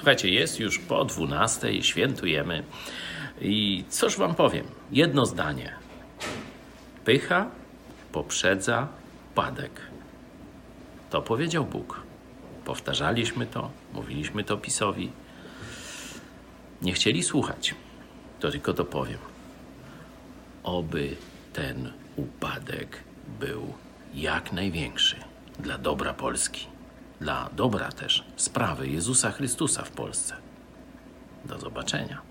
Słuchajcie, jest już po 12, świętujemy. I cóż wam powiem? Jedno zdanie. Pycha poprzedza upadek. To powiedział Bóg. Powtarzaliśmy to, mówiliśmy to PiSowi. Nie chcieli słuchać. To tylko to powiem. Oby ten upadek był jak największy dla dobra Polski, dla dobra też sprawy Jezusa Chrystusa w Polsce. Do zobaczenia.